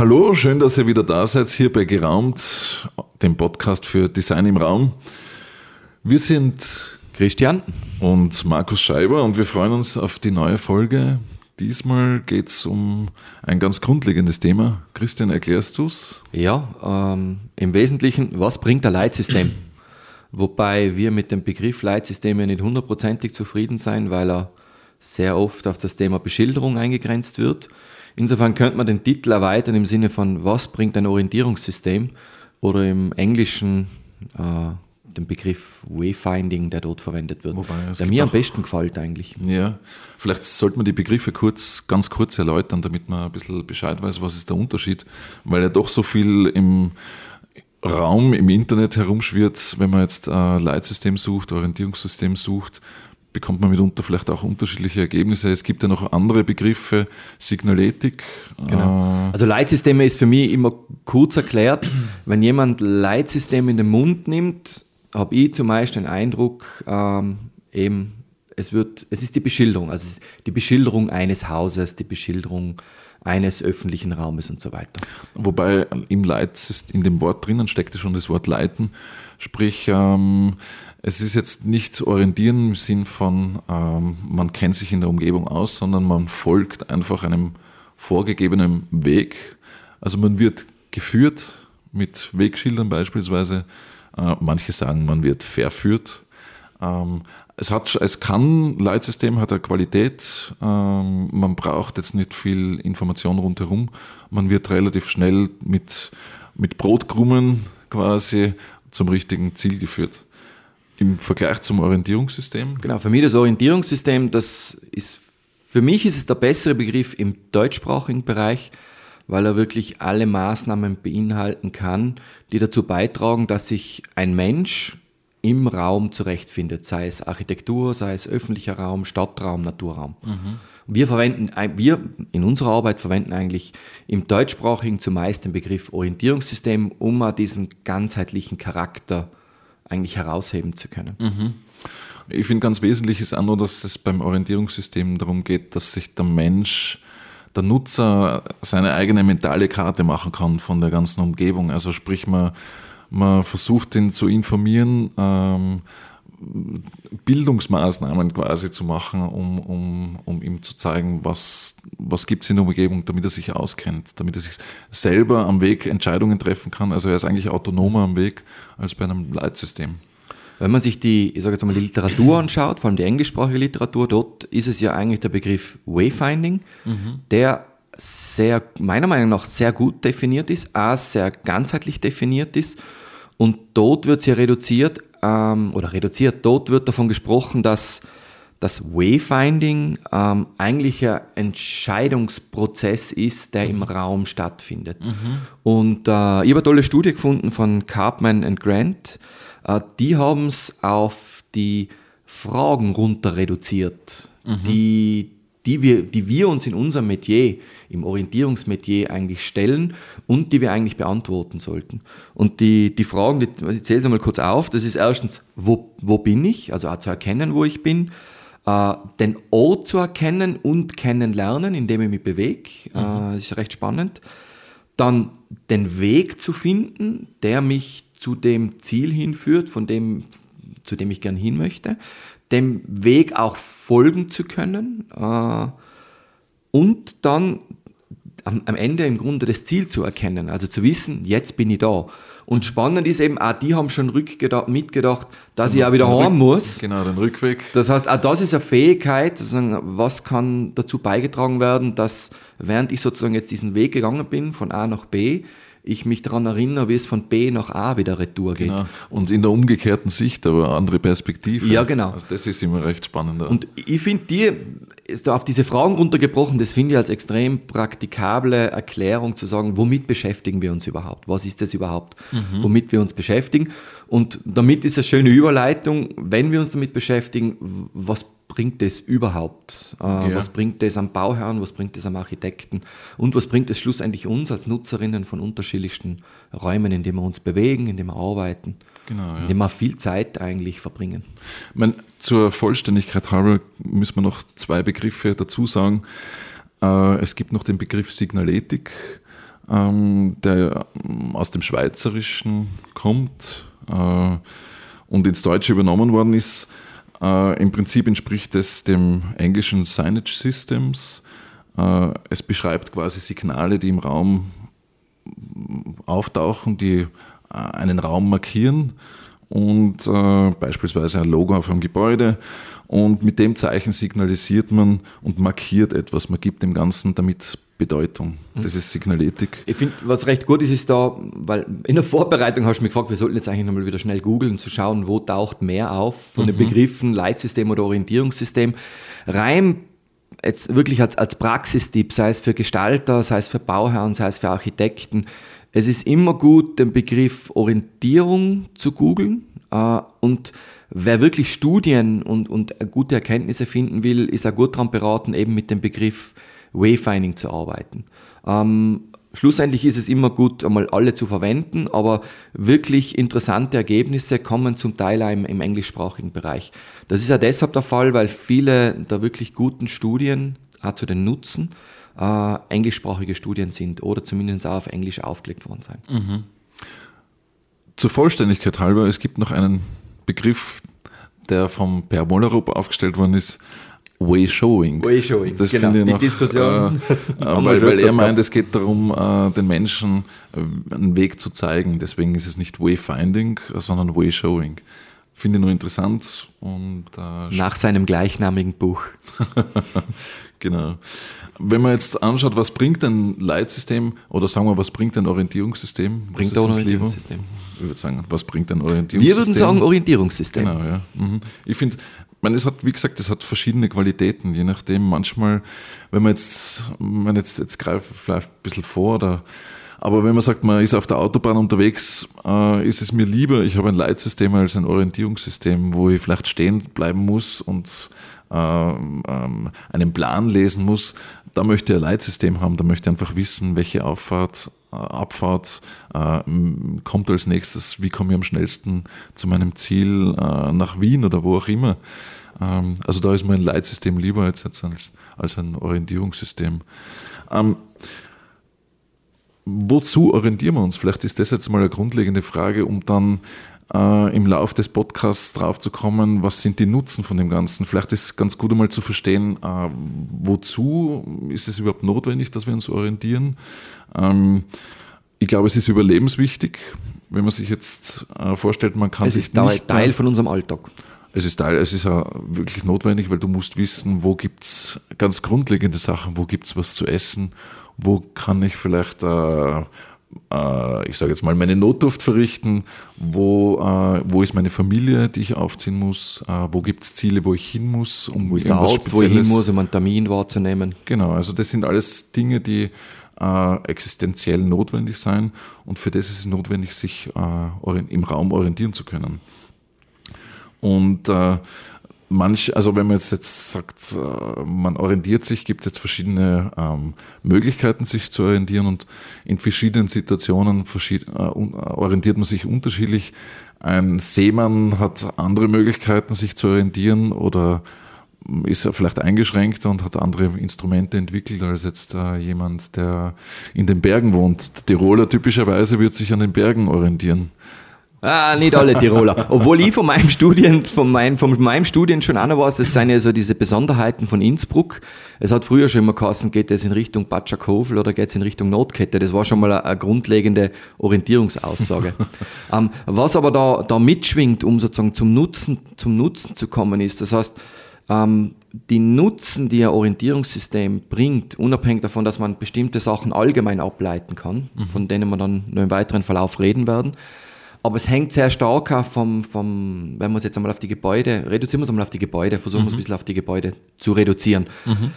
Hallo, schön, dass ihr wieder da seid hier bei Geraumt, dem Podcast für Design im Raum. Wir sind Christian und Markus Scheiber und wir freuen uns auf die neue Folge. Diesmal geht es um ein ganz grundlegendes Thema. Christian, erklärst du es? Ja, ähm, im Wesentlichen, was bringt ein Leitsystem? Wobei wir mit dem Begriff Leitsysteme nicht hundertprozentig zufrieden sein, weil er sehr oft auf das Thema Beschilderung eingegrenzt wird. Insofern könnte man den Titel erweitern im Sinne von, was bringt ein Orientierungssystem? Oder im Englischen äh, den Begriff Wayfinding, der dort verwendet wird. Wobei, der mir am besten gefällt eigentlich. Ja, vielleicht sollte man die Begriffe kurz, ganz kurz erläutern, damit man ein bisschen Bescheid weiß, was ist der Unterschied, weil ja doch so viel im Raum, im Internet herumschwirrt, wenn man jetzt ein Leitsystem sucht, Orientierungssystem sucht, bekommt man mitunter vielleicht auch unterschiedliche Ergebnisse. Es gibt ja noch andere Begriffe, Signaletik. Genau. Äh, also Leitsysteme ist für mich immer kurz erklärt. Wenn jemand Leitsystem in den Mund nimmt, habe ich zumeist den Eindruck, ähm, eben, es wird, es ist die Beschilderung, also die Beschilderung eines Hauses, die Beschilderung eines öffentlichen Raumes und so weiter. Wobei im Leit, in dem Wort drinnen steckt schon das Wort leiten, sprich, ähm, es ist jetzt nicht orientieren im Sinn von, ähm, man kennt sich in der Umgebung aus, sondern man folgt einfach einem vorgegebenen Weg. Also man wird geführt mit Wegschildern beispielsweise. Äh, manche sagen, man wird verführt. Ähm, es, hat, es kann, Leitsystem hat eine Qualität, ähm, man braucht jetzt nicht viel Information rundherum. Man wird relativ schnell mit, mit Brotkrummen quasi zum richtigen Ziel geführt. Im Vergleich zum Orientierungssystem? Genau, für mich das Orientierungssystem, das ist, für mich ist es der bessere Begriff im deutschsprachigen Bereich, weil er wirklich alle Maßnahmen beinhalten kann, die dazu beitragen, dass sich ein Mensch im Raum zurechtfindet, sei es Architektur, sei es öffentlicher Raum, Stadtraum, Naturraum. Mhm. Wir verwenden, wir in unserer Arbeit verwenden eigentlich im deutschsprachigen zumeist den Begriff Orientierungssystem, um diesen ganzheitlichen Charakter eigentlich herausheben zu können. Mhm. Ich finde ganz wesentlich ist auch nur, dass es beim Orientierungssystem darum geht, dass sich der Mensch, der Nutzer seine eigene mentale Karte machen kann von der ganzen Umgebung. Also sprich, man, man versucht ihn zu informieren, ähm, Bildungsmaßnahmen quasi zu machen, um, um, um ihm zu zeigen, was, was gibt es in der Umgebung, damit er sich auskennt, damit er sich selber am Weg Entscheidungen treffen kann. Also er ist eigentlich autonomer am Weg als bei einem Leitsystem. Wenn man sich die, ich sage jetzt mal, die Literatur anschaut, vor allem die englischsprachige Literatur, dort ist es ja eigentlich der Begriff Wayfinding, mhm. der sehr, meiner Meinung nach sehr gut definiert ist, auch sehr ganzheitlich definiert ist. Und dort wird es ja reduziert ähm, oder reduziert, dort wird davon gesprochen, dass das Wayfinding ähm, eigentlich ein Entscheidungsprozess ist, der im mhm. Raum stattfindet. Mhm. Und äh, ich habe eine tolle Studie gefunden von Carpman and Grant. Äh, die haben es auf die Fragen runter reduziert, mhm. die, die, wir, die wir uns in unserem Metier im Orientierungsmetier eigentlich stellen und die wir eigentlich beantworten sollten. Und die, die Fragen, die, ich zähle es einmal kurz auf, das ist erstens, wo, wo bin ich, also auch zu erkennen, wo ich bin, äh, den Ort zu erkennen und kennenlernen, indem ich mich bewege, äh, mhm. das ist recht spannend. Dann den Weg zu finden, der mich zu dem Ziel hinführt, von dem, zu dem ich gern hin möchte, dem Weg auch folgen zu können äh, und dann am, am Ende im Grunde das Ziel zu erkennen, also zu wissen, jetzt bin ich da. Und spannend ist eben, auch die haben schon mitgedacht, dass genau, ich auch wieder heim muss. Genau, den Rückweg. Das heißt, auch das ist eine Fähigkeit, was kann dazu beigetragen werden, dass während ich sozusagen jetzt diesen Weg gegangen bin, von A nach B, ich mich daran erinnere, wie es von B nach A wieder retour geht. Genau. Und in der umgekehrten Sicht, aber andere Perspektive. Ja, genau. Also das ist immer recht spannend. Und ich finde die, ist auf diese Fragen runtergebrochen, das finde ich als extrem praktikable Erklärung zu sagen, womit beschäftigen wir uns überhaupt? Was ist das überhaupt, mhm. womit wir uns beschäftigen? Und damit ist eine schöne Überleitung, wenn wir uns damit beschäftigen, was bringt es überhaupt? Äh, ja. Was bringt es am Bauherrn? Was bringt es am Architekten? Und was bringt es schlussendlich uns als Nutzerinnen von unterschiedlichsten Räumen, in denen wir uns bewegen, in denen wir arbeiten, genau, ja. in denen wir viel Zeit eigentlich verbringen? Meine, zur Vollständigkeit halber müssen wir noch zwei Begriffe dazu sagen. Äh, es gibt noch den Begriff Signaletik. ähm, der ähm, aus dem Schweizerischen kommt äh, und ins Deutsche übernommen worden ist. Äh, Im Prinzip entspricht es dem englischen Signage Systems. Äh, es beschreibt quasi Signale, die im Raum auftauchen, die äh, einen Raum markieren und äh, beispielsweise ein Logo auf einem Gebäude. Und mit dem Zeichen signalisiert man und markiert etwas. Man gibt dem Ganzen damit Bedeutung. Das ist Signaletik. Ich finde, was recht gut ist, ist da, weil in der Vorbereitung hast du mich gefragt, wir sollten jetzt eigentlich nochmal wieder schnell googeln, zu schauen, wo taucht mehr auf von den Begriffen Leitsystem oder Orientierungssystem. Rein jetzt wirklich als, als Praxistipp, sei es für Gestalter, sei es für Bauherren, sei es für Architekten, es ist immer gut, den Begriff Orientierung zu googeln äh, und wer wirklich Studien und, und gute Erkenntnisse finden will, ist auch gut daran beraten, eben mit dem Begriff Wayfinding zu arbeiten. Ähm, schlussendlich ist es immer gut, einmal alle zu verwenden, aber wirklich interessante Ergebnisse kommen zum Teil im, im englischsprachigen Bereich. Das ist ja deshalb der Fall, weil viele der wirklich guten Studien auch zu den Nutzen äh, englischsprachige Studien sind oder zumindest auch auf Englisch aufgelegt worden sein. Mhm. Zur Vollständigkeit halber, es gibt noch einen Begriff, der vom Per Mollerup aufgestellt worden ist, Way Showing. Way Showing, das genau. finde ich die noch, Diskussion. Äh, äh weil, weil er meint, es geht darum, äh, den Menschen äh, einen Weg zu zeigen. Deswegen ist es nicht Wayfinding, sondern Way Showing. Finde ich nur interessant. Und, äh, Nach seinem gleichnamigen Buch. genau. Wenn man jetzt anschaut, was bringt ein Leitsystem oder sagen wir, was bringt ein Orientierungssystem? Bringt ein Orientierungssystem? Ich würde sagen, was bringt ein Orientierungssystem? Wir würden sagen Orientierungssystem. Genau, ja. Mhm. Ich finde, man, es hat, wie gesagt, es hat verschiedene Qualitäten, je nachdem. Manchmal, wenn man jetzt, man jetzt, jetzt greift vielleicht ein bisschen vor oder aber wenn man sagt, man ist auf der Autobahn unterwegs, äh, ist es mir lieber, ich habe ein Leitsystem als ein Orientierungssystem, wo ich vielleicht stehen bleiben muss und äh, einen Plan lesen muss. Da möchte ich ein Leitsystem haben, da möchte ich einfach wissen, welche Auffahrt, Abfahrt äh, kommt als nächstes, wie komme ich am schnellsten zu meinem Ziel äh, nach Wien oder wo auch immer. Ähm, also da ist mir ein Leitsystem lieber als, als, als ein Orientierungssystem. Ähm, wozu orientieren wir uns? Vielleicht ist das jetzt mal eine grundlegende Frage, um dann äh, im Laufe des Podcasts drauf zu kommen, was sind die Nutzen von dem Ganzen. Vielleicht ist es ganz gut einmal zu verstehen, äh, wozu ist es überhaupt notwendig, dass wir uns orientieren. Ähm, ich glaube, es ist überlebenswichtig, wenn man sich jetzt äh, vorstellt, man kann es sich ist nicht Teil mehr, von unserem Alltag. Es ist Teil, es ist ja wirklich notwendig, weil du musst wissen, wo gibt es ganz grundlegende Sachen, wo gibt es was zu essen, wo kann ich vielleicht, äh, ich sage jetzt mal, meine Notdurft verrichten, wo, äh, wo ist meine Familie, die ich aufziehen muss, äh, wo gibt es Ziele, wo ich hin muss, um wo ist der Arzt, wo ich hin muss, um einen Termin wahrzunehmen. Genau, also das sind alles Dinge, die äh, existenziell notwendig sein und für das ist es notwendig, sich äh, im Raum orientieren zu können. Und äh, manch, also wenn man jetzt, jetzt sagt, äh, man orientiert sich, gibt es jetzt verschiedene ähm, Möglichkeiten, sich zu orientieren und in verschiedenen Situationen verschied, äh, orientiert man sich unterschiedlich. Ein Seemann hat andere Möglichkeiten, sich zu orientieren oder ist er vielleicht eingeschränkt und hat andere Instrumente entwickelt als jetzt äh, jemand, der in den Bergen wohnt. Der Tiroler typischerweise wird sich an den Bergen orientieren. Ah, nicht alle Tiroler. Obwohl ich von meinem Studien, von, mein, von meinem Studien schon einer weiß, es sind ja so diese Besonderheiten von Innsbruck. Es hat früher schon immer geheißen, geht es in Richtung Batschakofel oder geht es in Richtung Notkette. Das war schon mal eine, eine grundlegende Orientierungsaussage. ähm, was aber da, da mitschwingt, um sozusagen zum Nutzen, zum Nutzen zu kommen ist, das heißt, ähm, die Nutzen, die ein Orientierungssystem bringt, unabhängig davon, dass man bestimmte Sachen allgemein ableiten kann, mhm. von denen wir dann noch im weiteren Verlauf reden werden, aber es hängt sehr stark auch vom, vom wenn wir es jetzt einmal auf die Gebäude, reduzieren wir es einmal auf die Gebäude, versuchen wir es ein bisschen auf die Gebäude zu reduzieren. Mhm.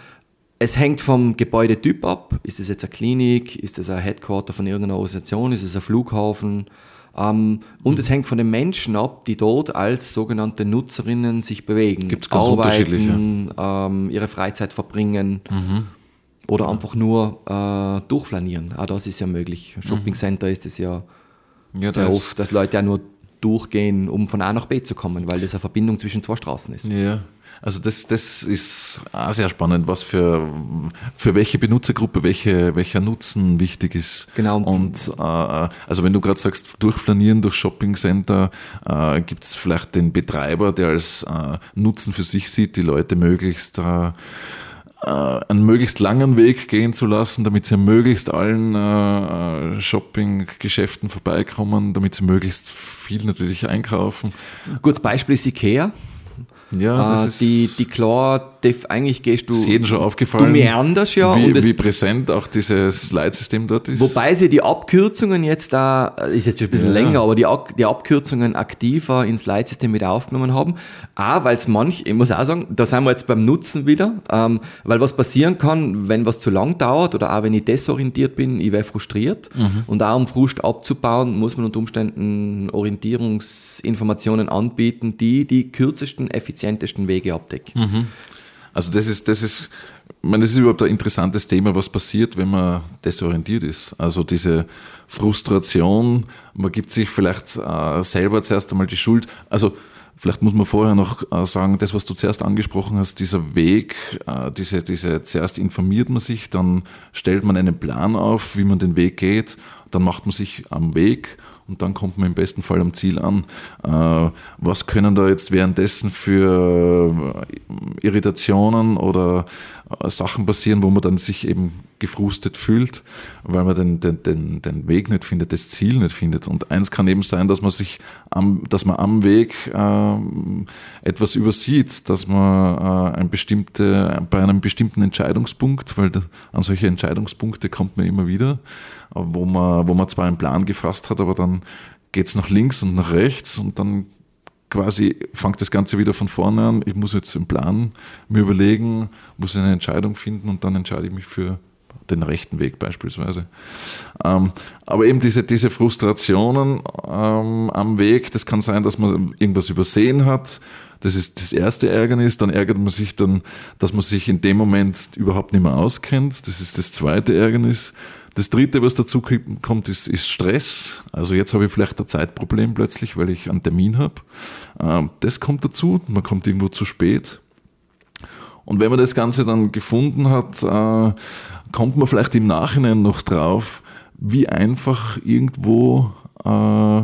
Es hängt vom Gebäudetyp ab. Ist es jetzt eine Klinik? Ist es ein Headquarter von irgendeiner Organisation? Ist es ein Flughafen? Ähm, und mhm. es hängt von den Menschen ab, die dort als sogenannte Nutzerinnen sich bewegen. Gibt es ganz Arbeiten, ähm, ihre Freizeit verbringen. Mhm. Oder einfach nur äh, durchflanieren. Auch das ist ja möglich. Shopping mhm. Center ist es ja ja, sehr oft, dass Leute ja nur durchgehen, um von A nach B zu kommen, weil das eine Verbindung zwischen zwei Straßen ist. Ja. Also das, das ist auch sehr spannend, was für, für welche Benutzergruppe welche, welcher Nutzen wichtig ist. Genau. Und äh, also wenn du gerade sagst, durchflanieren durch Shoppingcenter, äh, gibt es vielleicht den Betreiber, der als äh, Nutzen für sich sieht, die Leute möglichst äh, einen möglichst langen Weg gehen zu lassen, damit sie möglichst allen äh, Shopping-Geschäften vorbeikommen, damit sie möglichst viel natürlich einkaufen. Gutes Beispiel ist Ikea. Ja, äh, die, die klar, def, eigentlich gehst du. ist jedem schon aufgefallen, Du meanderst ja. wie, und wie präsent auch dieses Leitsystem dort ist. wobei sie die Abkürzungen jetzt da, ist jetzt schon ein bisschen Ja. länger, aber die, die Abkürzungen aktiver ins Leitsystem wieder aufgenommen haben. Auch weil es manch, ich muss auch sagen, da sind wir jetzt beim Nutzen wieder, ähm, weil was passieren kann, wenn was zu lang dauert oder auch wenn ich desorientiert bin, ich wäre frustriert. Mhm. Und auch um Frust abzubauen, muss man unter Umständen Orientierungsinformationen anbieten, die die kürzesten, effizientesten Wege abdecken. Also das ist, das ist, ich das ist überhaupt ein interessantes Thema, was passiert, wenn man desorientiert ist. Also diese Frustration, man gibt sich vielleicht äh, selber zuerst einmal die Schuld. Also vielleicht muss man vorher noch äh, sagen, das, was du zuerst angesprochen hast, dieser Weg, äh, diese, diese, zuerst informiert man sich, dann stellt man einen Plan auf, wie man den Weg geht, dann macht man sich am Weg und dann kommt man im besten Fall am Ziel an. Äh, was können da jetzt währenddessen für äh, Irritationen oder Sachen passieren, wo man dann sich eben gefrustet fühlt, weil man den, den, den, den Weg nicht findet, das Ziel nicht findet. Und eins kann eben sein, dass man sich am, dass man am Weg ähm, etwas übersieht, dass man äh, ein bestimmte, bei einem bestimmten Entscheidungspunkt, weil an solche Entscheidungspunkte kommt man immer wieder, äh, wo man, wo man zwar einen Plan gefasst hat, aber dann geht es nach links und nach rechts und dann quasi fängt das Ganze wieder von vorne an. Ich muss jetzt einen Plan mir überlegen, muss eine Entscheidung finden und dann entscheide ich mich für den rechten Weg beispielsweise. Ähm, aber eben diese, diese Frustrationen ähm, am Weg, das kann sein, dass man irgendwas übersehen hat. Das ist das erste Ärgernis. Dann ärgert man sich dann, dass man sich in dem Moment überhaupt nicht mehr auskennt. Das ist das zweite Ärgernis. Das dritte, was dazu kommt, ist, ist Stress. Also jetzt habe ich vielleicht ein Zeitproblem plötzlich, weil ich einen Termin habe. Ähm, das kommt dazu. Man kommt irgendwo zu spät. Und wenn man das Ganze dann gefunden hat, äh, kommt man vielleicht im Nachhinein noch drauf, wie einfach irgendwo äh,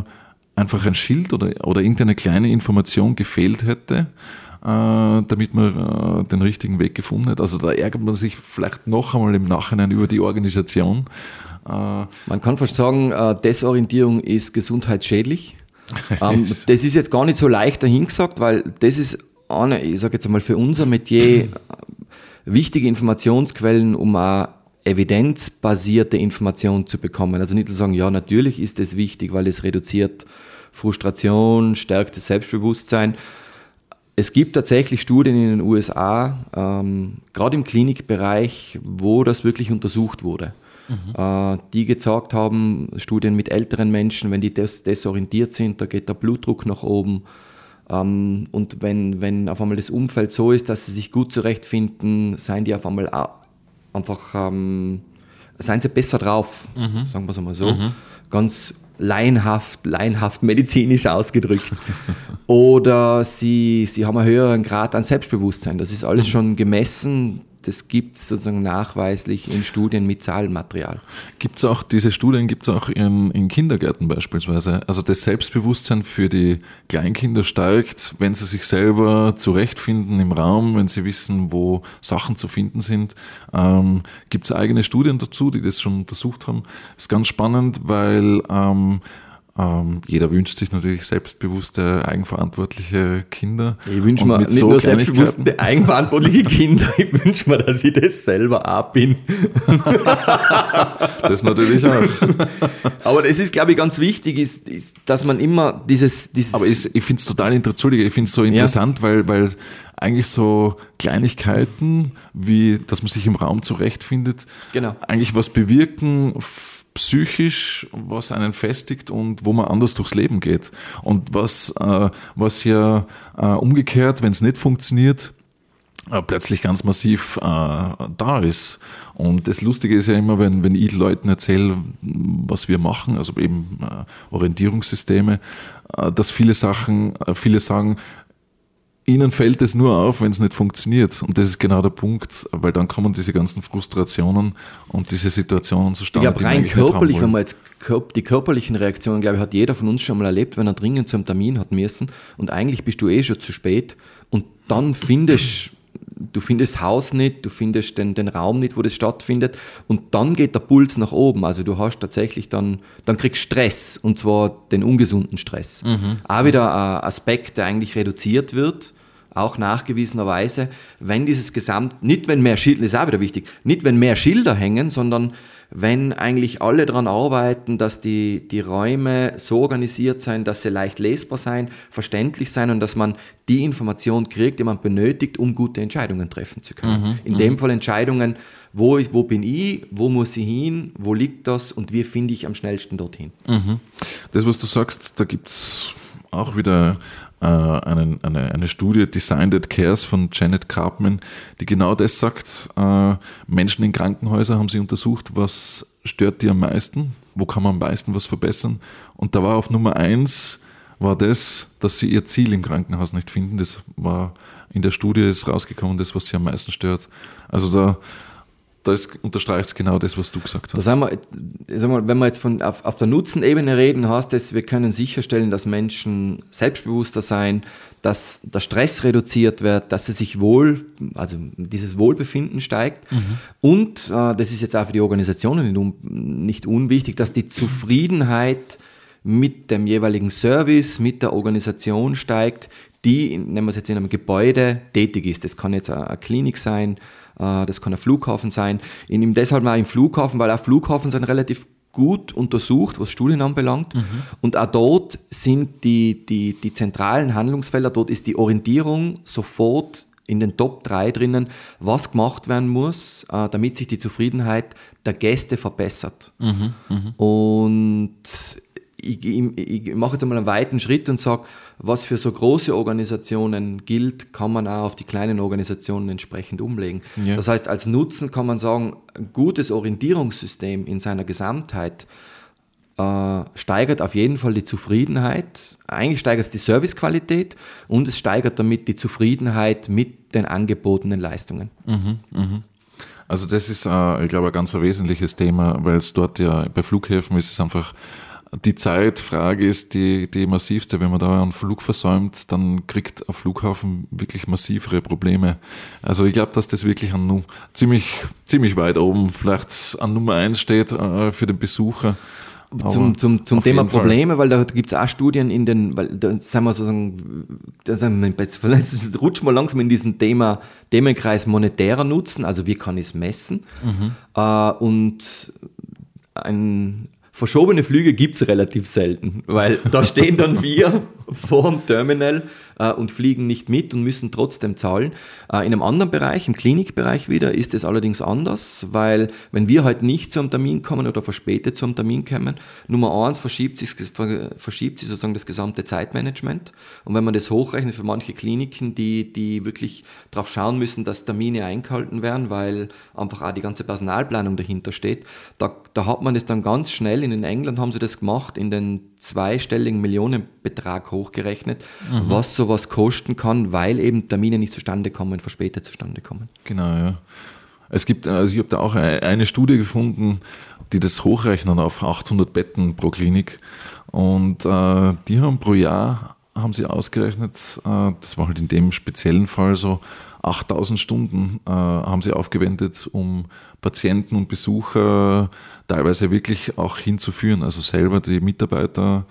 einfach ein Schild oder, oder irgendeine kleine Information gefehlt hätte, damit man äh, den richtigen Weg gefunden hat. Also da ärgert man sich vielleicht noch einmal im Nachhinein über die Organisation. Äh, Man kann fast sagen, äh, Desorientierung ist gesundheitsschädlich. Ähm, das ist jetzt gar nicht so leicht dahingesagt, weil das ist eine, ich sage jetzt einmal für unser Metier, äh, wichtige Informationsquellen, um auch evidenzbasierte Informationen zu bekommen. Also nicht zu sagen, ja, natürlich ist es wichtig, weil es reduziert Frustration, stärkt das Selbstbewusstsein. Es gibt tatsächlich Studien in den USA, ähm, gerade im Klinikbereich, wo das wirklich untersucht wurde. Äh, die gezeigt haben, Studien mit älteren Menschen, wenn die des desorientiert sind, da geht der Blutdruck nach oben. Ähm, und wenn, wenn auf einmal das Umfeld so ist, dass sie sich gut zurechtfinden, seien die auf einmal einfach, ähm, seien sie besser drauf, sagen wir es einmal so. Ganz laienhaft, laienhaft medizinisch ausgedrückt. Oder sie, sie haben einen höheren Grad an Selbstbewusstsein. Das ist alles schon gemessen. Das gibt es sozusagen nachweislich in Studien mit Zahlenmaterial. Gibt es auch, diese Studien gibt es auch in, in Kindergärten beispielsweise. Also das Selbstbewusstsein für die Kleinkinder steigt, wenn sie sich selber zurechtfinden im Raum, wenn sie wissen, wo Sachen zu finden sind. Ähm, gibt es eigene Studien dazu, die das schon untersucht haben. Ist ganz spannend, weil ähm, ähm, jeder wünscht sich natürlich selbstbewusste, eigenverantwortliche Kinder. Ich wünsche mir nicht so nur selbstbewusste, eigenverantwortliche Kinder, ich wünsche mir, dass ich das selber auch bin. Das natürlich auch. Aber das ist, glaube ich, ganz wichtig, ist, ist dass man immer dieses... dieses Aber ich, ich finde es total interessant, ich finde es so interessant, weil, weil eigentlich so Kleinigkeiten, wie dass man sich im Raum zurechtfindet, Genau. eigentlich was bewirken, psychisch, was einen festigt und wo man anders durchs Leben geht. Und was, äh, was ja äh, umgekehrt, wenn es nicht funktioniert, äh, plötzlich ganz massiv äh, da ist. Und das Lustige ist ja immer, wenn, wenn ich Leuten erzähle, was wir machen, also eben äh, Orientierungssysteme, äh, dass viele Sachen, viele sagen, ihnen fällt es nur auf, wenn es nicht funktioniert. Und das ist genau der Punkt, weil dann kommen diese ganzen Frustrationen und diese Situationen zustande. Ich glaube, rein körperlich, wenn man jetzt die körperlichen Reaktionen, glaube ich, hat jeder von uns schon mal erlebt, wenn er dringend zum Termin hat müssen und eigentlich bist du eh schon zu spät und dann findest du findest das Haus nicht, du findest den, den Raum nicht, wo das stattfindet und dann geht der Puls nach oben. Also du hast tatsächlich dann, dann kriegst Stress und zwar den ungesunden Stress. Mhm. Auch wieder ein Aspekt, der eigentlich reduziert wird, auch nachgewiesenerweise, wenn dieses Gesamt, nicht wenn mehr Schilder, ist auch wieder wichtig, nicht wenn mehr Schilder hängen, sondern wenn eigentlich alle daran arbeiten, dass die, die Räume so organisiert sein, dass sie leicht lesbar sein, verständlich sein und dass man die Information kriegt, die man benötigt, um gute Entscheidungen treffen zu können. Mhm, In dem mhm. Fall Entscheidungen, wo, wo bin ich, wo muss ich hin, wo liegt das und wie finde ich am schnellsten dorthin. Mhm. Das, was du sagst, da gibt es auch wieder äh, eine, eine, eine Studie Design That Cares von Janet Carpman, die genau das sagt. Äh, Menschen in Krankenhäusern haben sie untersucht, was stört die am meisten, wo kann man am meisten was verbessern. Und da war auf Nummer eins war das, dass sie ihr Ziel im Krankenhaus nicht finden. Das war in der Studie ist rausgekommen, das, was sie am meisten stört. Also da da unterstreicht es genau das, was du gesagt hast. Da wir, sag mal, wenn wir jetzt von, auf, auf der Nutzenebene reden, heißt das, wir können sicherstellen, dass Menschen selbstbewusster sein, dass der Stress reduziert wird, dass sie sich wohl, also dieses Wohlbefinden steigt. Mhm. Und äh, das ist jetzt auch für die Organisationen nicht unwichtig, dass die Zufriedenheit mit dem jeweiligen Service, mit der Organisation steigt, die, nehmen wir es jetzt in einem Gebäude, tätig ist. Das kann jetzt eine Klinik sein, äh, das kann ein Flughafen sein. In ihm deshalb mal im Flughafen, weil auch Flughafen sind relativ gut untersucht, was Studien anbelangt. Mhm. Und auch dort sind die, die, die zentralen Handlungsfelder, dort ist die Orientierung sofort in den Top 3 drinnen, was gemacht werden muss, äh, damit sich die Zufriedenheit der Gäste verbessert. Mhm. Mhm. Und ich, ich, ich mache jetzt einmal einen weiten Schritt und sage, was für so große Organisationen gilt, kann man auch auf die kleinen Organisationen entsprechend umlegen. Ja. Das heißt, als Nutzen kann man sagen, ein gutes Orientierungssystem in seiner Gesamtheit äh, steigert auf jeden Fall die Zufriedenheit. Eigentlich steigert es die Servicequalität und es steigert damit die Zufriedenheit mit den angebotenen Leistungen. Mhm, mh. Also das ist, äh, ich glaube, ein ganz wesentliches Thema, weil es dort ja bei Flughäfen ist es einfach die Zeitfrage ist die, die massivste. Wenn man da einen Flug versäumt, dann kriegt ein Flughafen wirklich massivere Probleme. Also ich glaube, dass das wirklich an, ziemlich, ziemlich weit oben vielleicht an Nummer eins steht äh, für den Besucher. zum, zum, zum Thema Probleme, weil da gibt es auch Studien in den, weil da sagen wir sozusagen, da sagen wir, jetzt, rutschen wir langsam in diesen Thema, Themenkreis monetärer Nutzen, also wie kann ich es messen? Mhm. Äh, und ein, verschobene Flüge gibt es relativ selten, weil da stehen dann wir vor dem Terminal äh, und fliegen nicht mit und müssen trotzdem zahlen. Äh, in einem anderen Bereich, im Klinikbereich wieder, ist es allerdings anders, weil wenn wir halt nicht zum Termin kommen oder verspätet zum Termin kommen, Nummer eins verschiebt sich, verschiebt sich sozusagen das gesamte Zeitmanagement. Und wenn man das hochrechnet für manche Kliniken, die, die wirklich darauf schauen müssen, dass Termine eingehalten werden, weil einfach auch die ganze Personalplanung dahinter steht, da, da hat man das dann ganz schnell, in England haben sie das gemacht, in den zweistelligen Millionenbetrag hochgerechnet, mhm. was sowas kosten kann, weil eben Termine nicht zustande kommen, verspätet zustande kommen. Genau, ja. Es gibt, also ich habe da auch eine Studie gefunden, die das hochrechnen auf 800 Betten pro Klinik. Und äh, die haben pro Jahr, haben sie ausgerechnet, äh, das war halt in dem speziellen Fall so, 8000 Stunden äh, haben sie aufgewendet, um Patienten und Besucher teilweise wirklich auch hinzuführen. Also selber die Mitarbeiter,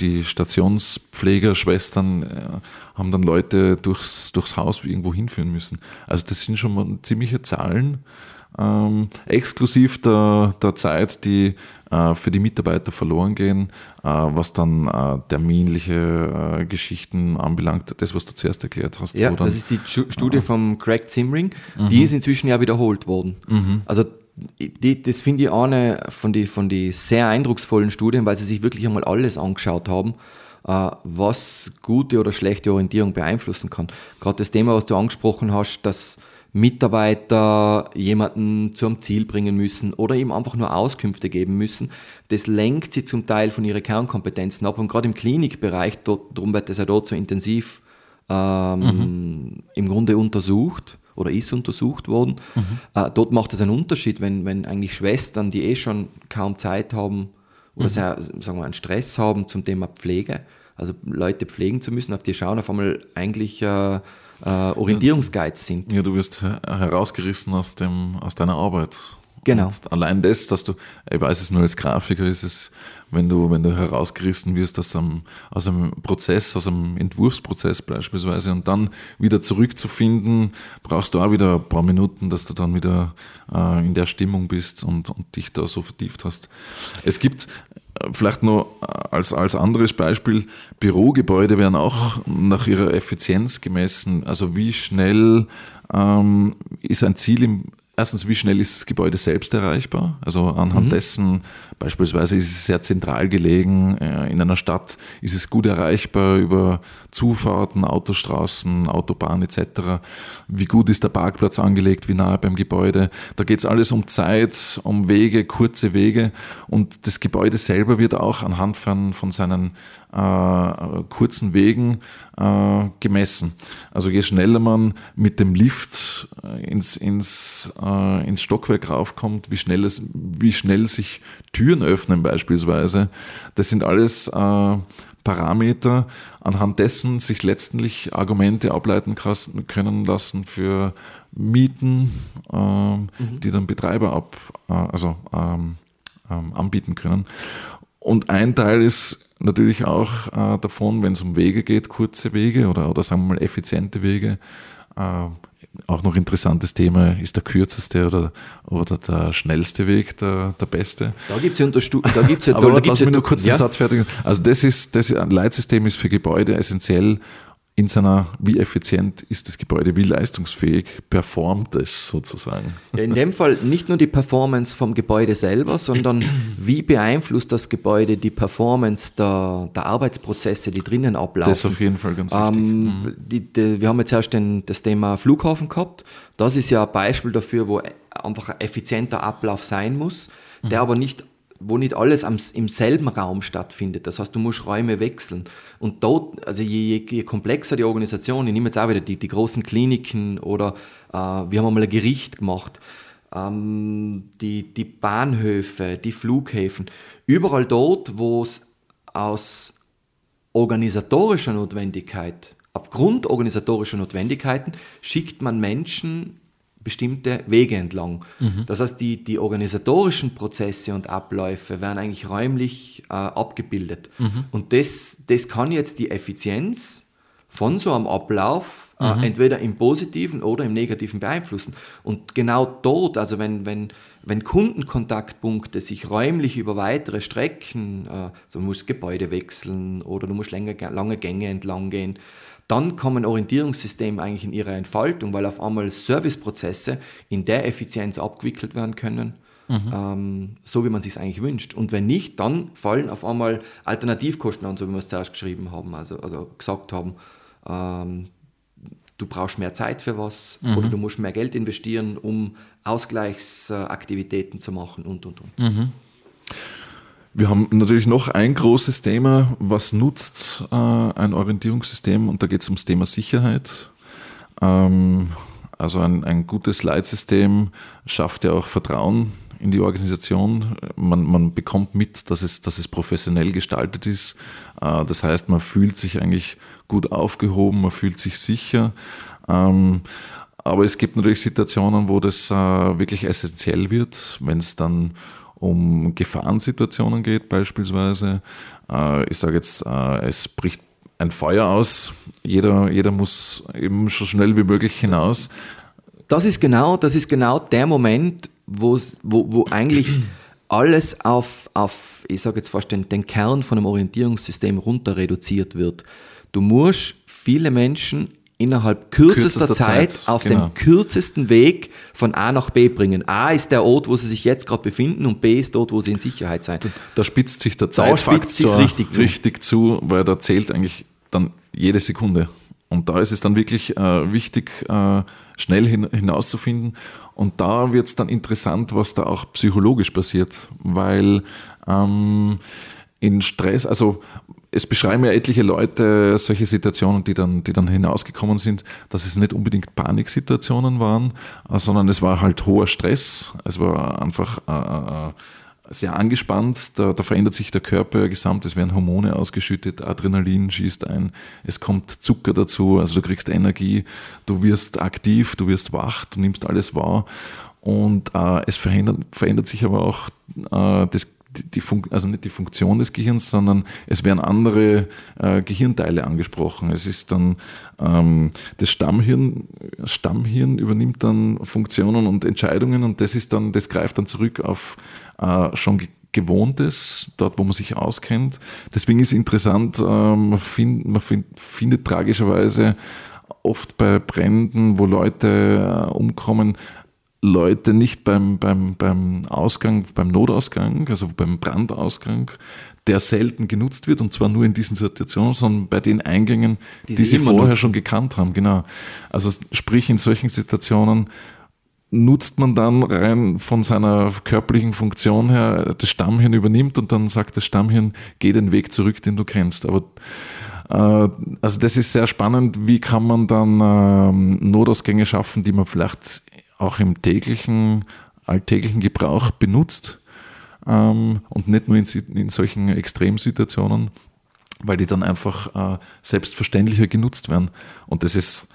die Stationspfleger, Schwestern äh, haben dann Leute durchs, durchs Haus irgendwo hinführen müssen. Also das sind schon mal ziemliche Zahlen, ähm, exklusiv der, der Zeit, die äh, für die Mitarbeiter verloren gehen, äh, was dann äh, terminliche äh, Geschichten anbelangt, das, was du zuerst erklärt hast. Ja, das ist die Studie von Craig Zimring, mhm. die ist inzwischen ja wiederholt worden. Mhm. Also das finde ich eine von den von die sehr eindrucksvollen Studien, weil sie sich wirklich einmal alles angeschaut haben. äh, was gute oder schlechte Orientierung beeinflussen kann. Gerade das Thema, was du angesprochen hast, dass Mitarbeiter jemanden zum Ziel bringen müssen oder ihm einfach nur Auskünfte geben müssen, das lenkt sie zum Teil von ihren Kernkompetenzen ab. Und gerade im Klinikbereich, dort, darum wird das ja dort so intensiv ähm, mhm. im Grunde untersucht oder ist untersucht worden. Mhm. Äh, dort macht es einen Unterschied, wenn, wenn eigentlich Schwestern, die eh schon kaum Zeit haben oder mhm. sehr, sagen wir, einen Stress haben zum Thema Pflege, also Leute pflegen zu müssen, auf die schauen auf einmal eigentlich äh, äh, Orientierungsguides sind. Ja, du wirst herausgerissen aus, dem, aus deiner Arbeit. Genau. Und allein das, dass du, ich weiß es nur als Grafiker, ist es, wenn du, wenn du herausgerissen wirst aus einem, aus einem Prozess, aus einem Entwurfsprozess beispielsweise und dann wieder zurückzufinden, brauchst du auch wieder ein paar Minuten, dass du dann wieder äh, in der Stimmung bist und, und dich da so vertieft hast. Es gibt äh, vielleicht noch als, als anderes Beispiel, Bürogebäude werden auch nach ihrer Effizienz gemessen. Also wie schnell ähm, ist ein Ziel im Erstens, wie schnell ist das Gebäude selbst erreichbar? Also anhand mhm. dessen, beispielsweise ist es sehr zentral gelegen, äh, in einer Stadt ist es gut erreichbar über Zufahrten, Autostraßen, Autobahn etc. Wie gut ist der Parkplatz angelegt, wie nahe beim Gebäude? Da geht es alles um Zeit, um Wege, kurze Wege und das Gebäude selber wird auch anhand von, von seinen äh, kurzen Wegen äh, gemessen. Also je schneller man mit dem Lift äh, ins, ins, äh, ins Stockwerk raufkommt, wie schnell, es, wie schnell sich Türen öffnen beispielsweise, das sind alles äh, Parameter, anhand dessen sich letztendlich Argumente ableiten können lassen für Mieten, äh, mhm. die dann Betreiber ab, äh, also ähm, ähm, anbieten können. Und ein Teil ist natürlich auch äh, davon, wenn es um Wege geht, kurze Wege oder, oder sagen wir mal effiziente Wege. Äh, auch noch interessantes Thema, ist der kürzeste oder, oder der schnellste Weg der, der beste? Da gibt es ja Unterstu da gibt's ja, Aber da, da lass mich nur kurz ja. den Satz fertig. Also das ist, das ein Leitsystem ist für Gebäude essentiell, in seiner, wie effizient ist das Gebäude, wie leistungsfähig performt es sozusagen. In dem Fall nicht nur die Performance vom Gebäude selber, sondern wie beeinflusst das Gebäude die Performance der, der Arbeitsprozesse, die drinnen ablaufen. Das ist auf jeden Fall ganz wichtig. Ähm, mhm. die, die, wir haben jetzt erst den, das Thema Flughafen gehabt. Das ist ja ein Beispiel dafür, wo einfach ein effizienter Ablauf sein muss, der mhm. aber nicht wo nicht alles am, im selben Raum stattfindet. Das heißt, du musst Räume wechseln. Und dort, also je, je, je komplexer die Organisation, ich nehme jetzt auch wieder die, die großen Kliniken oder äh, wir haben einmal ein Gericht gemacht, ähm, die, die Bahnhöfe, die Flughäfen, überall dort, wo es aus organisatorischer Notwendigkeit, aufgrund organisatorischer Notwendigkeiten, schickt man Menschen bestimmte Wege entlang. Mhm. Das heißt, die, die organisatorischen Prozesse und Abläufe werden eigentlich räumlich äh, abgebildet. Mhm. Und das, das kann jetzt die Effizienz von so einem Ablauf äh, mhm. entweder im Positiven oder im Negativen beeinflussen. Und genau dort, also wenn, wenn, wenn Kundenkontaktpunkte sich räumlich über weitere Strecken, äh, so du musst Gebäude wechseln oder du musst länger, lange Gänge entlang gehen, dann kommen Orientierungssysteme eigentlich in ihre Entfaltung, weil auf einmal Serviceprozesse in der Effizienz abgewickelt werden können, mhm. ähm, so wie man sich eigentlich wünscht. Und wenn nicht, dann fallen auf einmal Alternativkosten an, so wie wir es zuerst geschrieben haben, also, also gesagt haben. Ähm, du brauchst mehr Zeit für was mhm. oder du musst mehr Geld investieren, um Ausgleichsaktivitäten zu machen und und und. Mhm. Wir haben natürlich noch ein großes Thema, was nutzt äh, ein Orientierungssystem und da geht es ums Thema Sicherheit. Ähm, also ein, ein gutes Leitsystem schafft ja auch Vertrauen in die Organisation. Man, man bekommt mit, dass es, dass es professionell gestaltet ist. Äh, das heißt, man fühlt sich eigentlich gut aufgehoben, man fühlt sich sicher. Ähm, aber es gibt natürlich Situationen, wo das äh, wirklich essentiell wird, wenn es dann um Gefahrensituationen geht beispielsweise. Äh, ich sage jetzt, es bricht ein Feuer aus, jeder, jeder muss eben so schnell wie möglich hinaus. Das ist genau, das ist genau der Moment, wo, wo eigentlich alles auf, auf ich sage jetzt fast den, den Kern von einem Orientierungssystem runter reduziert wird. Du musst viele Menschen innerhalb kürzester, Kürzester Zeit, Zeit, auf genau. den kürzesten Weg von A nach B bringen. A ist der Ort, wo sie sich jetzt gerade befinden und B ist dort, wo sie in Sicherheit sein. Da spitzt sich der Da spitzt sich's Zeitfaktor richtig zu. richtig zu, weil da zählt eigentlich dann jede Sekunde. Und da ist es dann wirklich äh, wichtig, äh, schnell hin, hinauszufinden. Und da wird es dann interessant, was da auch psychologisch passiert, weil ähm, in Stress, also es beschreiben ja etliche Leute solche Situationen, die dann, die dann hinausgekommen sind, dass es nicht unbedingt Paniksituationen waren, äh, sondern es war halt hoher Stress. Es war einfach äh, äh, sehr angespannt, da, da verändert sich der Körper gesamt, es werden Hormone ausgeschüttet, Adrenalin schießt ein, es kommt Zucker dazu, also du kriegst Energie, du wirst aktiv, du wirst wach, du nimmst alles wahr. Und äh, es verändert, verändert sich aber auch äh, das die, Fun also nicht die Funktion des Gehirns, sondern es werden andere äh, Gehirnteile angesprochen. Es ist dann ähm, das Stammhirn, Stammhirn übernimmt dann Funktionen und Entscheidungen und das ist dann, das greift dann zurück auf äh, schon ge Gewohntes, dort wo man sich auskennt. Deswegen ist interessant, ähm, man, find, man find, findet tragischerweise oft bei Bränden, wo Leute äh, umkommen, Leute nicht beim, beim, beim Ausgang, beim Notausgang, also beim Brandausgang, der selten genutzt wird und zwar nur in diesen Situationen, sondern bei den Eingängen, die, Die sie sie vorher nutzen. schon gekannt haben. Genau. Also sprich in solchen Situationen nutzt man dann rein von seiner körperlichen Funktion her, das Stammhirn übernimmt und dann sagt das Stammhirn, geh den Weg zurück, den du kennst. Aber äh, also das ist sehr spannend, wie kann man dann ähm, Notausgänge schaffen, die man vielleicht auch im täglichen, alltäglichen Gebrauch benutzt ähm, und nicht nur in, in solchen Extremsituationen, weil die dann einfach äh, selbstverständlicher genutzt werden. Und das ist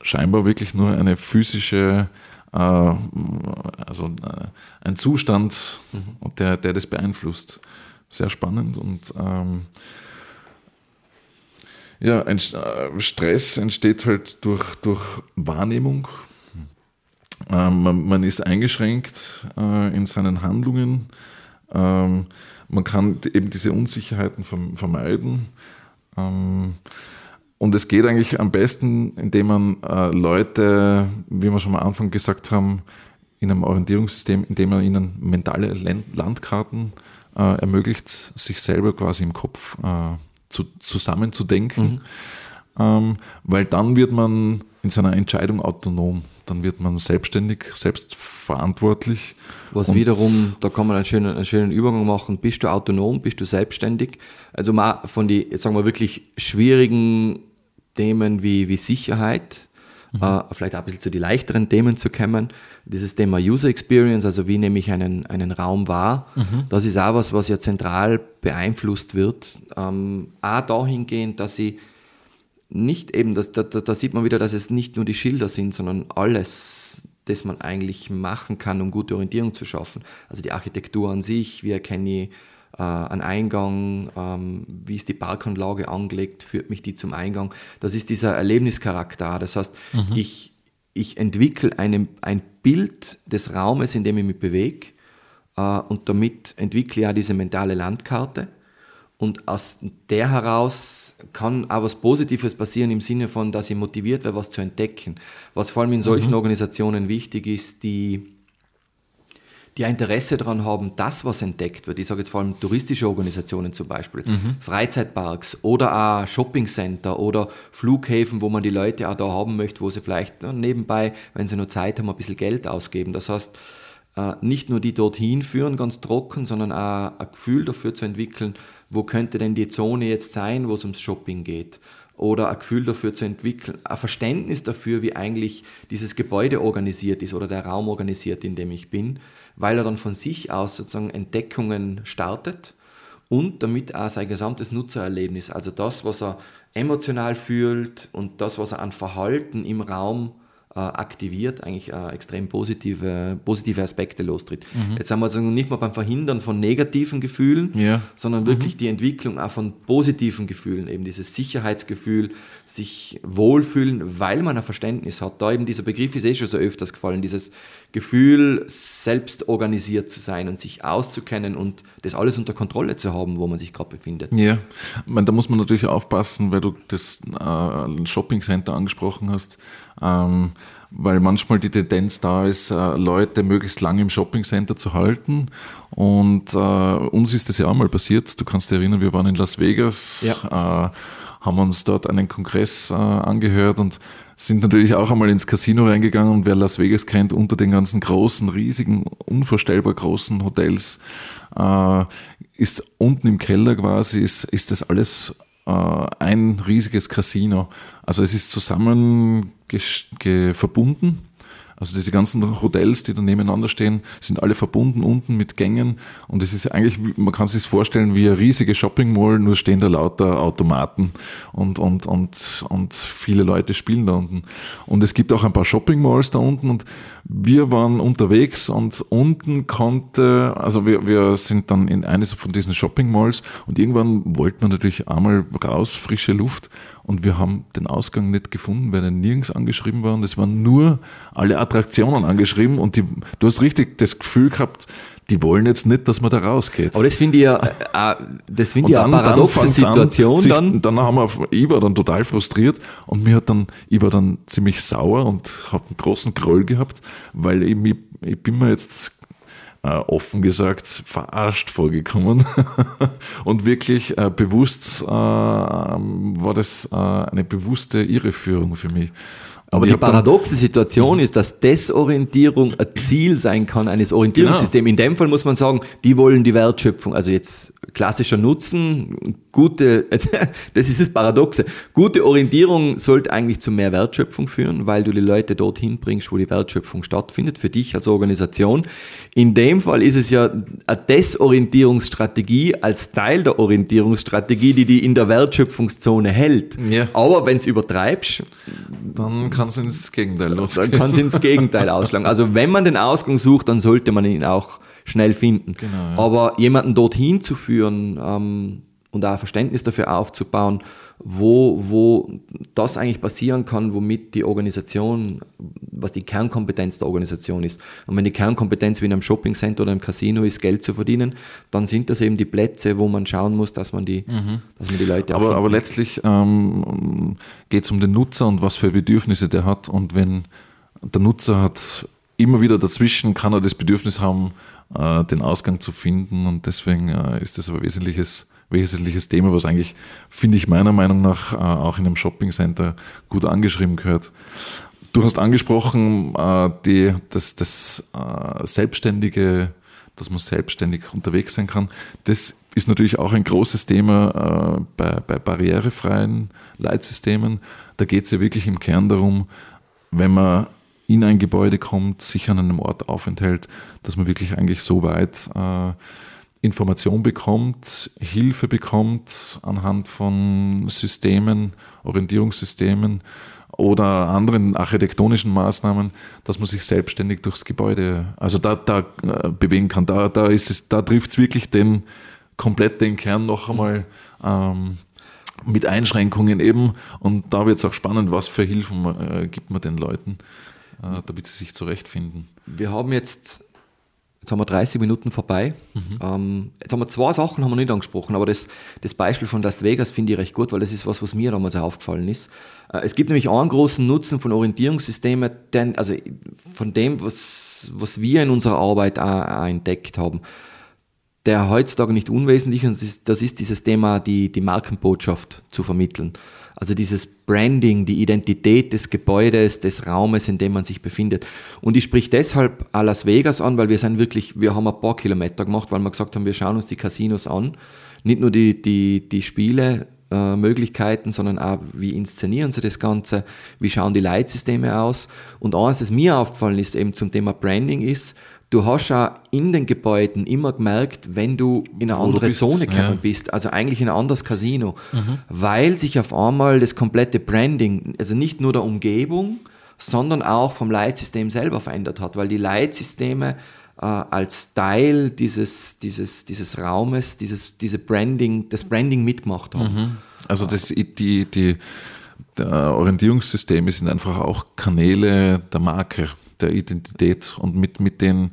scheinbar wirklich nur eine physische, äh, also äh, ein Zustand, der, der das beeinflusst. Sehr spannend und ähm, ja, ein äh, Stress entsteht halt durch, durch Wahrnehmung. Ähm, man, man ist eingeschränkt äh, in seinen Handlungen. Ähm, man kann eben diese Unsicherheiten verm- vermeiden. Ähm, und es geht eigentlich am besten, indem man äh, Leute, wie wir schon am Anfang gesagt haben, in einem Orientierungssystem, indem man ihnen mentale Landkarten äh, ermöglicht, sich selber quasi im Kopf äh, zu, zusammenzudenken. Ähm, weil dann wird man in seiner Entscheidung autonom, dann wird man selbstständig, selbstverantwortlich. Was wiederum, da kann man einen schönen, einen schönen Übergang machen. Bist du autonom, bist du selbstständig? Also mal von die, jetzt sagen wir wirklich schwierigen Themen wie, wie Sicherheit, äh, vielleicht auch ein bisschen zu die leichteren Themen zu kommen. Dieses Thema User Experience, also wie nehme ich einen, einen Raum wahr, das ist auch was, was ja zentral beeinflusst wird. Ähm, auch dahingehend, dass ich nicht eben, das, da, da, sieht man wieder, dass es nicht nur die Schilder sind, sondern alles, das man eigentlich machen kann, um gute Orientierung zu schaffen. Also die Architektur an sich, wie erkenne ich äh, einen Eingang, ähm, wie ist die Parkanlage angelegt, führt mich die zum Eingang. Das ist dieser Erlebnischarakter. Das heißt, ich, ich entwickle eine, ein Bild des Raumes, in dem ich mich bewege äh, und damit entwickle ich auch diese mentale Landkarte. Und aus der heraus kann auch was Positives passieren im Sinne von, dass ich motiviert werde, was zu entdecken. Was vor allem in solchen Organisationen wichtig ist, die, die ein Interesse daran haben, dass was entdeckt wird. Ich sage jetzt vor allem touristische Organisationen zum Beispiel, Freizeitparks oder auch Shoppingcenter oder Flughäfen, wo man die Leute auch da haben möchte, wo sie vielleicht nebenbei, wenn sie nur Zeit haben, ein bisschen Geld ausgeben. Das heißt, äh, nicht nur die dorthin führen, ganz trocken, sondern auch ein Gefühl dafür zu entwickeln, wo könnte denn die Zone jetzt sein, wo es ums Shopping geht. Oder ein Gefühl dafür zu entwickeln, ein Verständnis dafür, wie eigentlich dieses Gebäude organisiert ist oder der Raum organisiert, in dem ich bin, weil er dann von sich aus sozusagen Entdeckungen startet und damit auch sein gesamtes Nutzererlebnis, also das, was er emotional fühlt und das, was er an Verhalten im Raum aktiviert, eigentlich äh, extrem positive, positive Aspekte lostritt. Mhm. Jetzt haben wir also nicht mal beim Verhindern von negativen Gefühlen, ja. sondern wirklich mhm. die Entwicklung auch von positiven Gefühlen, eben dieses Sicherheitsgefühl, sich wohlfühlen, weil man ein Verständnis hat. Da eben dieser Begriff ist eh schon so öfters gefallen, dieses Gefühl, selbst organisiert zu sein und sich auszukennen und das alles unter Kontrolle zu haben, wo man sich gerade befindet. Ja, ich meine, da muss man natürlich aufpassen, weil du das äh, Shopping Center angesprochen hast. Ähm, weil manchmal die Tendenz da ist, äh, Leute möglichst lange im Shoppingcenter zu halten. Und äh, uns ist das ja auch mal passiert. Du kannst dich erinnern, wir waren in Las Vegas, ja. äh, haben uns dort einen Kongress äh, angehört und sind natürlich auch einmal ins Casino reingegangen. Und wer Las Vegas kennt, unter den ganzen großen, riesigen, unvorstellbar großen Hotels, äh, ist unten im Keller quasi, ist, ist das alles äh, ein riesiges Casino. Also es ist zusammen verbunden also diese ganzen Hotels, die da nebeneinander stehen, sind alle verbunden unten mit Gängen und es ist eigentlich, man kann sich vorstellen, wie eine riesige Shopping Mall, nur stehen da lauter Automaten und, und, und, und viele Leute spielen da unten. Und es gibt auch ein paar Shopping Malls da unten und wir waren unterwegs und unten konnte, also wir, wir sind dann in eines von diesen Shopping Malls und irgendwann wollte man natürlich einmal raus, frische Luft und wir haben den Ausgang nicht gefunden, weil er nirgends angeschrieben war und es waren nur alle Attraktionen angeschrieben und die, du hast richtig das Gefühl gehabt, die wollen jetzt nicht, dass man da rausgeht. Aber das finde ich ja, äh, äh das finde ich ja eine paradoxe Situation. An, sich, dann. dann haben wir, ich war dann total frustriert und mir hat dann, ich war dann ziemlich sauer und habe einen großen Groll gehabt, weil ich, ich bin mir jetzt offen gesagt verarscht vorgekommen. und wirklich äh, bewusst äh, war das äh, eine bewusste Irreführung für mich. Aber die paradoxe Situation ist, dass Desorientierung ein Ziel sein kann eines Orientierungssystems. Genau. In dem Fall muss man sagen, die wollen die Wertschöpfung, also jetzt klassischer Nutzen, gute, das ist das Paradoxe. Gute Orientierung sollte eigentlich zu mehr Wertschöpfung führen, weil du die Leute dorthin bringst, wo die Wertschöpfung stattfindet, für dich als Organisation. In dem Fall ist es ja eine Desorientierungsstrategie als Teil der Orientierungsstrategie, die die in der Wertschöpfungszone hält. Ja. Aber wenn es übertreibst, dann kann es ins Gegenteil losgehen. Dann kann es ins Gegenteil ausschlagen. Also wenn man den Ausgang sucht, dann sollte man ihn auch schnell finden. Genau, ja. Aber jemanden dorthin zu führen ähm, und auch Verständnis dafür aufzubauen, wo, wo das eigentlich passieren kann, womit die Organisation, was die Kernkompetenz der Organisation ist. Und wenn die Kernkompetenz wie in einem Shoppingcenter oder einem Casino ist, Geld zu verdienen, dann sind das eben die Plätze, wo man schauen muss, dass man die, mhm. dass man die Leute Aber, aber letztlich ähm, geht es um den Nutzer und was für Bedürfnisse der hat. Und wenn der Nutzer hat immer wieder dazwischen, kann er das Bedürfnis haben, äh, den Ausgang zu finden. Und deswegen äh, ist das ein wesentliches, wesentliches Thema, was eigentlich, finde ich meiner Meinung nach, äh, auch in einem Shoppingcenter gut angeschrieben gehört. Du hast angesprochen, die, das, das selbstständige, dass man selbstständig unterwegs sein kann. Das ist natürlich auch ein großes Thema bei, bei barrierefreien Leitsystemen. Da geht es ja wirklich im Kern darum, wenn man in ein Gebäude kommt, sich an einem Ort aufenthält, dass man wirklich eigentlich so weit äh, Information bekommt, Hilfe bekommt anhand von Systemen, Orientierungssystemen oder anderen architektonischen Maßnahmen, dass man sich selbstständig durchs Gebäude, also da, da äh, bewegen kann. Da, da da trifft es wirklich den komplett den Kern noch einmal ähm, mit Einschränkungen eben. Und da wird es auch spannend, was für Hilfen äh, gibt man den Leuten. Äh, damit sie sich zurechtfinden. Wir haben jetzt, jetzt haben wir 30 Minuten vorbei. Mhm. Ähm, jetzt haben wir zwei Sachen haben wir nicht angesprochen, aber das, das Beispiel von Las Vegas finde ich recht gut, weil das ist was, was mir damals aufgefallen ist. Äh, es gibt nämlich einen großen Nutzen von Orientierungssystemen, denn, also von dem, was, was wir in unserer Arbeit auch, auch entdeckt haben der heutzutage nicht unwesentlich ist, das ist dieses Thema, die, die Markenbotschaft zu vermitteln. Also dieses Branding, die Identität des Gebäudes, des Raumes, in dem man sich befindet. Und ich sprich deshalb Las Vegas an, weil wir sind wirklich, wir haben ein paar Kilometer gemacht, weil wir gesagt haben, wir schauen uns die Casinos an. Nicht nur die, die, die Spiele, äh, Möglichkeiten, sondern auch, wie inszenieren sie das Ganze, wie schauen die Leitsysteme aus. Und eines, das mir aufgefallen ist, eben zum Thema Branding ist, du hast ja in den Gebäuden immer gemerkt, wenn du in eine Wo andere Zone gekommen ja. bist, also eigentlich in ein anderes Casino, mhm. weil sich auf einmal das komplette Branding, also nicht nur der Umgebung, sondern auch vom Leitsystem selber verändert hat, weil die Leitsysteme äh, als Teil dieses, dieses, dieses Raumes, dieses, diese Branding, das Branding mitgemacht haben. Mhm. Also das, die, die, der Orientierungssysteme sind einfach auch Kanäle der Marke, der Identität und mit, mit den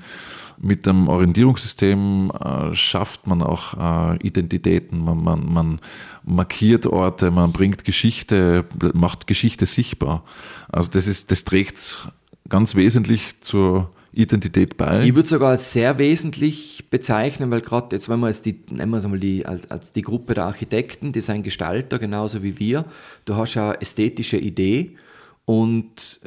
mit dem Orientierungssystem äh, schafft man auch äh, Identitäten, man, man, man markiert Orte, man bringt Geschichte, macht Geschichte sichtbar. Also das ist, das trägt ganz wesentlich zur Identität bei. Ich würde sogar als sehr wesentlich bezeichnen, weil gerade jetzt, wenn wir jetzt die, nehmen wir es einmal die, als, als die Gruppe der Architekten, die sind Gestalter genauso wie wir, du hast ja ästhetische Idee und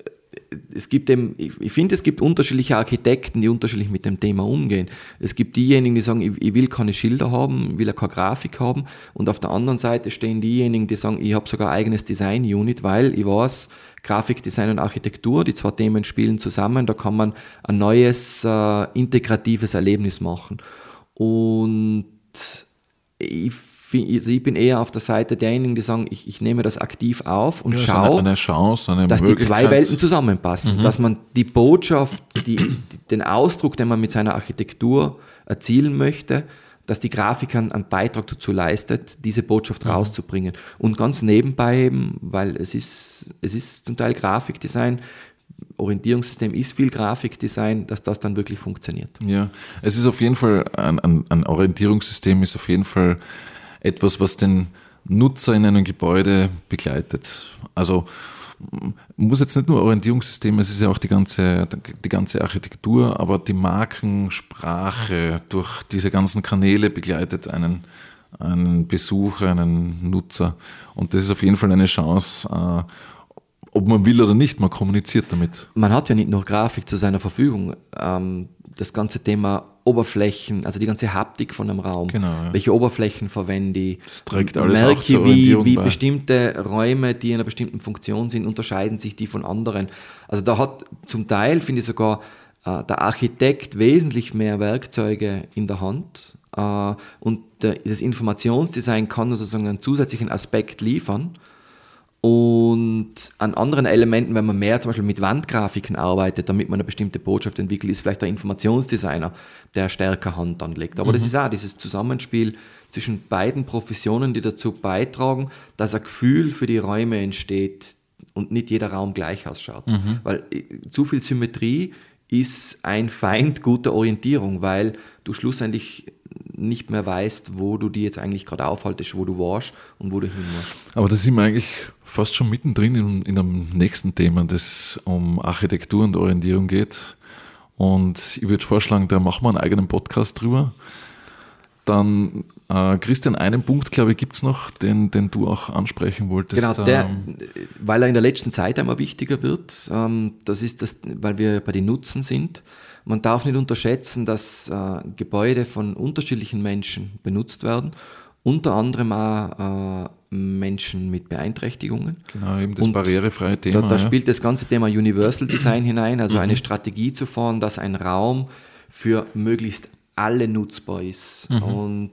es gibt eben, ich finde, es gibt unterschiedliche Architekten, die unterschiedlich mit dem Thema umgehen. Es gibt diejenigen, die sagen, ich, will keine Schilder haben, ich will keine Grafik haben. Und auf der anderen Seite stehen diejenigen, die sagen, ich habe sogar ein eigenes Design-Unit, weil ich weiß, Grafikdesign und Architektur, die zwei Themen spielen zusammen, da kann man ein neues, äh, integratives Erlebnis machen. Und ich also ich bin eher auf der Seite derjenigen, die sagen, ich, ich nehme das aktiv auf und ja, schaue, eine, eine Chance, eine dass die zwei Welten zusammenpassen, mhm. dass man die Botschaft, die, die, den Ausdruck, den man mit seiner Architektur erzielen möchte, dass die Grafik einen, einen Beitrag dazu leistet, diese Botschaft mhm. rauszubringen. Und ganz nebenbei eben, weil es ist, es ist zum Teil Grafikdesign, Orientierungssystem ist viel Grafikdesign, dass das dann wirklich funktioniert. Ja, es ist auf jeden Fall, ein, ein, ein Orientierungssystem ist auf jeden Fall etwas, was den Nutzer in einem Gebäude begleitet. Also muss jetzt nicht nur Orientierungssystem, es ist ja auch die ganze, die ganze Architektur, aber die Markensprache durch diese ganzen Kanäle begleitet einen, einen Besucher, einen Nutzer. Und das ist auf jeden Fall eine Chance, äh, ob man will oder nicht, man kommuniziert damit. Man hat ja nicht nur Grafik zu seiner Verfügung. Ähm, das ganze Thema Oberflächen, also die ganze Haptik von einem Raum. Genau, ja. Welche Oberflächen verwende ich? Das trägt alles merke, auch zur wie, wie bestimmte Räume, die in einer bestimmten Funktion sind, unterscheiden sich die von anderen. Also da hat zum Teil, finde ich sogar, äh, der Architekt wesentlich mehr Werkzeuge in der Hand äh, und das Informationsdesign kann sozusagen einen zusätzlichen Aspekt liefern und an anderen Elementen, wenn man mehr zum Beispiel mit Wandgrafiken arbeitet, damit man eine bestimmte Botschaft entwickelt, ist vielleicht der Informationsdesigner, der stärker Hand anlegt. Aber mhm. das ist auch dieses Zusammenspiel zwischen beiden Professionen, die dazu beitragen, dass ein Gefühl für die Räume entsteht und nicht jeder Raum gleich ausschaut. Mhm. Weil äh, zu viel Symmetrie ist ein Feind guter Orientierung, weil du schlussendlich nicht mehr weißt, wo du die jetzt eigentlich gerade aufhaltest, wo du warst und wo du hin musst. Aber da sind wir eigentlich fast schon mittendrin in, in einem nächsten Thema, das um Architektur und Orientierung geht. Und ich würde vorschlagen, da machen wir einen eigenen Podcast drüber. Dann, äh, Christian, einen Punkt, glaube ich, gibt es noch, den, den du auch ansprechen wolltest. Genau, der, ähm, weil er in der letzten Zeit einmal wichtiger wird. Ähm, das ist das, weil wir bei den Nutzen sind. Man darf nicht unterschätzen, dass äh, Gebäude von unterschiedlichen Menschen benutzt werden, unter anderem auch äh, Menschen mit Beeinträchtigungen. Genau, eben das Und barrierefreie Thema. Da, da ja. spielt das ganze Thema Universal Design hinein, also mhm. eine Strategie zu fahren, dass ein Raum für möglichst alle nutzbar ist. Mhm. Und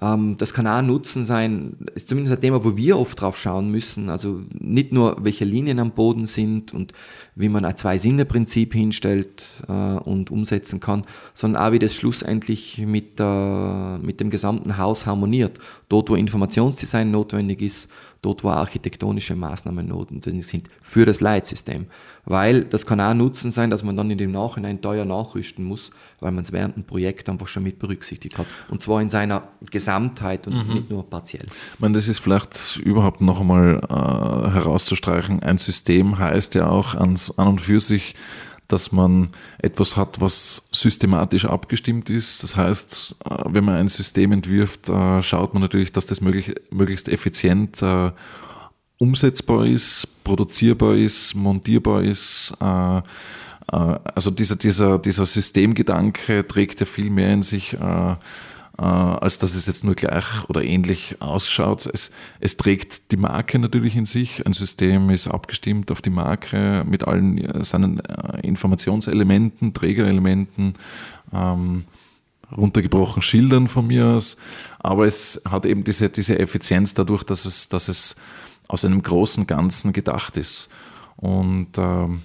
das kann auch ein Nutzen sein, ist zumindest ein Thema, wo wir oft drauf schauen müssen. Also nicht nur, welche Linien am Boden sind und wie man ein Zwei-Sinne-Prinzip hinstellt äh, und umsetzen kann, sondern auch, wie das schlussendlich mit, mit dem gesamten Haus harmoniert. Dort, wo Informationsdesign notwendig ist, dort, wo architektonische Maßnahmen notwendig sind für das Leitsystem. Weil das kann auch Nutzen sein, dass man dann in dem Nachhinein teuer nachrüsten muss, weil man es während dem Projekt einfach schon mit berücksichtigt hat. Und zwar in seiner Gesamtheit und mhm. nicht nur partiell. Ich meine, das ist vielleicht überhaupt noch einmal äh, herauszustreichen. Ein System heißt ja auch ans, an und für sich, dass man etwas hat, was systematisch abgestimmt ist. Das heißt, äh, wenn man ein System entwirft, äh, schaut man natürlich, dass das möglich, möglichst effizient äh, umsetzbar ist, produzierbar ist, montierbar ist. Also dieser, dieser, dieser Systemgedanke trägt ja viel mehr in sich äh, als dass es jetzt nur gleich oder ähnlich ausschaut. Es, es trägt die Marke natürlich in sich. Ein System ist abgestimmt auf die Marke mit allen äh, seinen äh, Informationselementen, Trägerelementen, ähm, runtergebrochen Schildern von mir aus. Aber es hat eben diese, diese Effizienz dadurch, dass es, dass es aus einem großen Ganzen gedacht ist. Und ähm,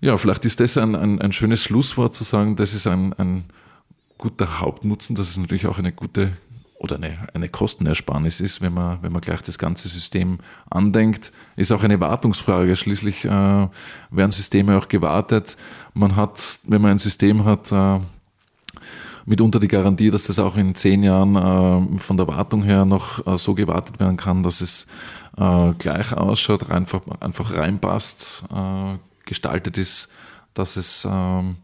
ja, vielleicht ist das ein, ein, ein schönes Schlusswort zu sagen, das ist ein, ein guter Hauptnutzen, das ist natürlich auch eine gute oder eine, eine Kostenersparnis ist, wenn man, wenn man gleich das ganze System andenkt, ist auch eine Wartungsfrage. Schließlich äh, werden Systeme auch gewartet. Man hat, wenn man ein System hat, äh, mitunter die Garantie, dass das auch in zehn Jahren äh, von der Wartung her noch äh, so gewartet werden kann, dass es äh, gleich ausschaut, einfach, einfach reinpasst, äh, gestaltet ist, dass es ähm,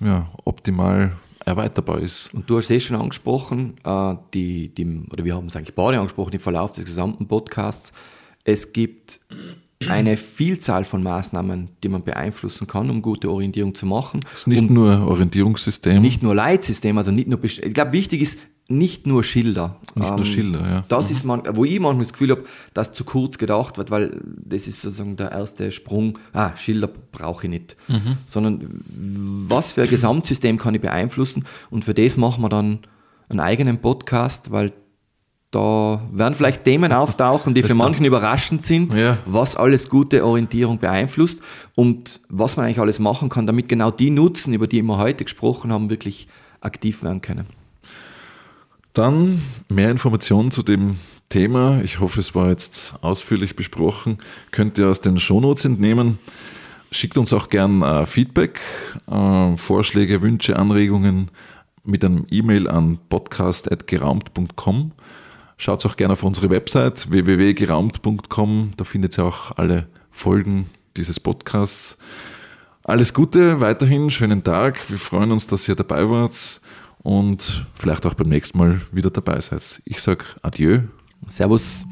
ja, optimal erweiterbar ist. Und du hast es eh schon angesprochen, äh, die, die, oder wir haben es eigentlich beide angesprochen im Verlauf des gesamten Podcasts. Es gibt eine Vielzahl von Maßnahmen, die man beeinflussen kann, um gute Orientierung zu machen. Es ist nicht und nur Orientierungssystem. Nicht nur Leitsystem, also nicht nur, ich glaube, wichtig ist, nicht nur Schilder. Nicht ähm, nur Schilder, ja. Das mhm. ist man, wo ich manchmal das Gefühl habe, dass zu kurz gedacht wird, weil das ist sozusagen der erste Sprung, ah, Schilder brauche ich nicht. Mhm. Sondern was für ein Gesamtsystem kann ich beeinflussen und für das machen wir dann einen eigenen Podcast, weil da werden vielleicht Themen auftauchen, die für manchen überraschend sind, ja. was alles gute Orientierung beeinflusst und was man eigentlich alles machen kann, damit genau die Nutzen, über die wir heute gesprochen haben, wirklich aktiv werden können. Dann mehr Informationen zu dem Thema. Ich hoffe, es war jetzt ausführlich besprochen. Könnt ihr aus den Shownotes entnehmen. Schickt uns auch gern äh, Feedback, äh, Vorschläge, Wünsche, Anregungen mit einem E-Mail an podcast.geraumt.com. Schaut auch gerne auf unsere Website www.geraumt.com. Da findet ihr auch alle Folgen dieses Podcasts. Alles Gute, weiterhin schönen Tag. Wir freuen uns, dass ihr dabei wart und vielleicht auch beim nächsten Mal wieder dabei seid. Ich sage Adieu. Servus.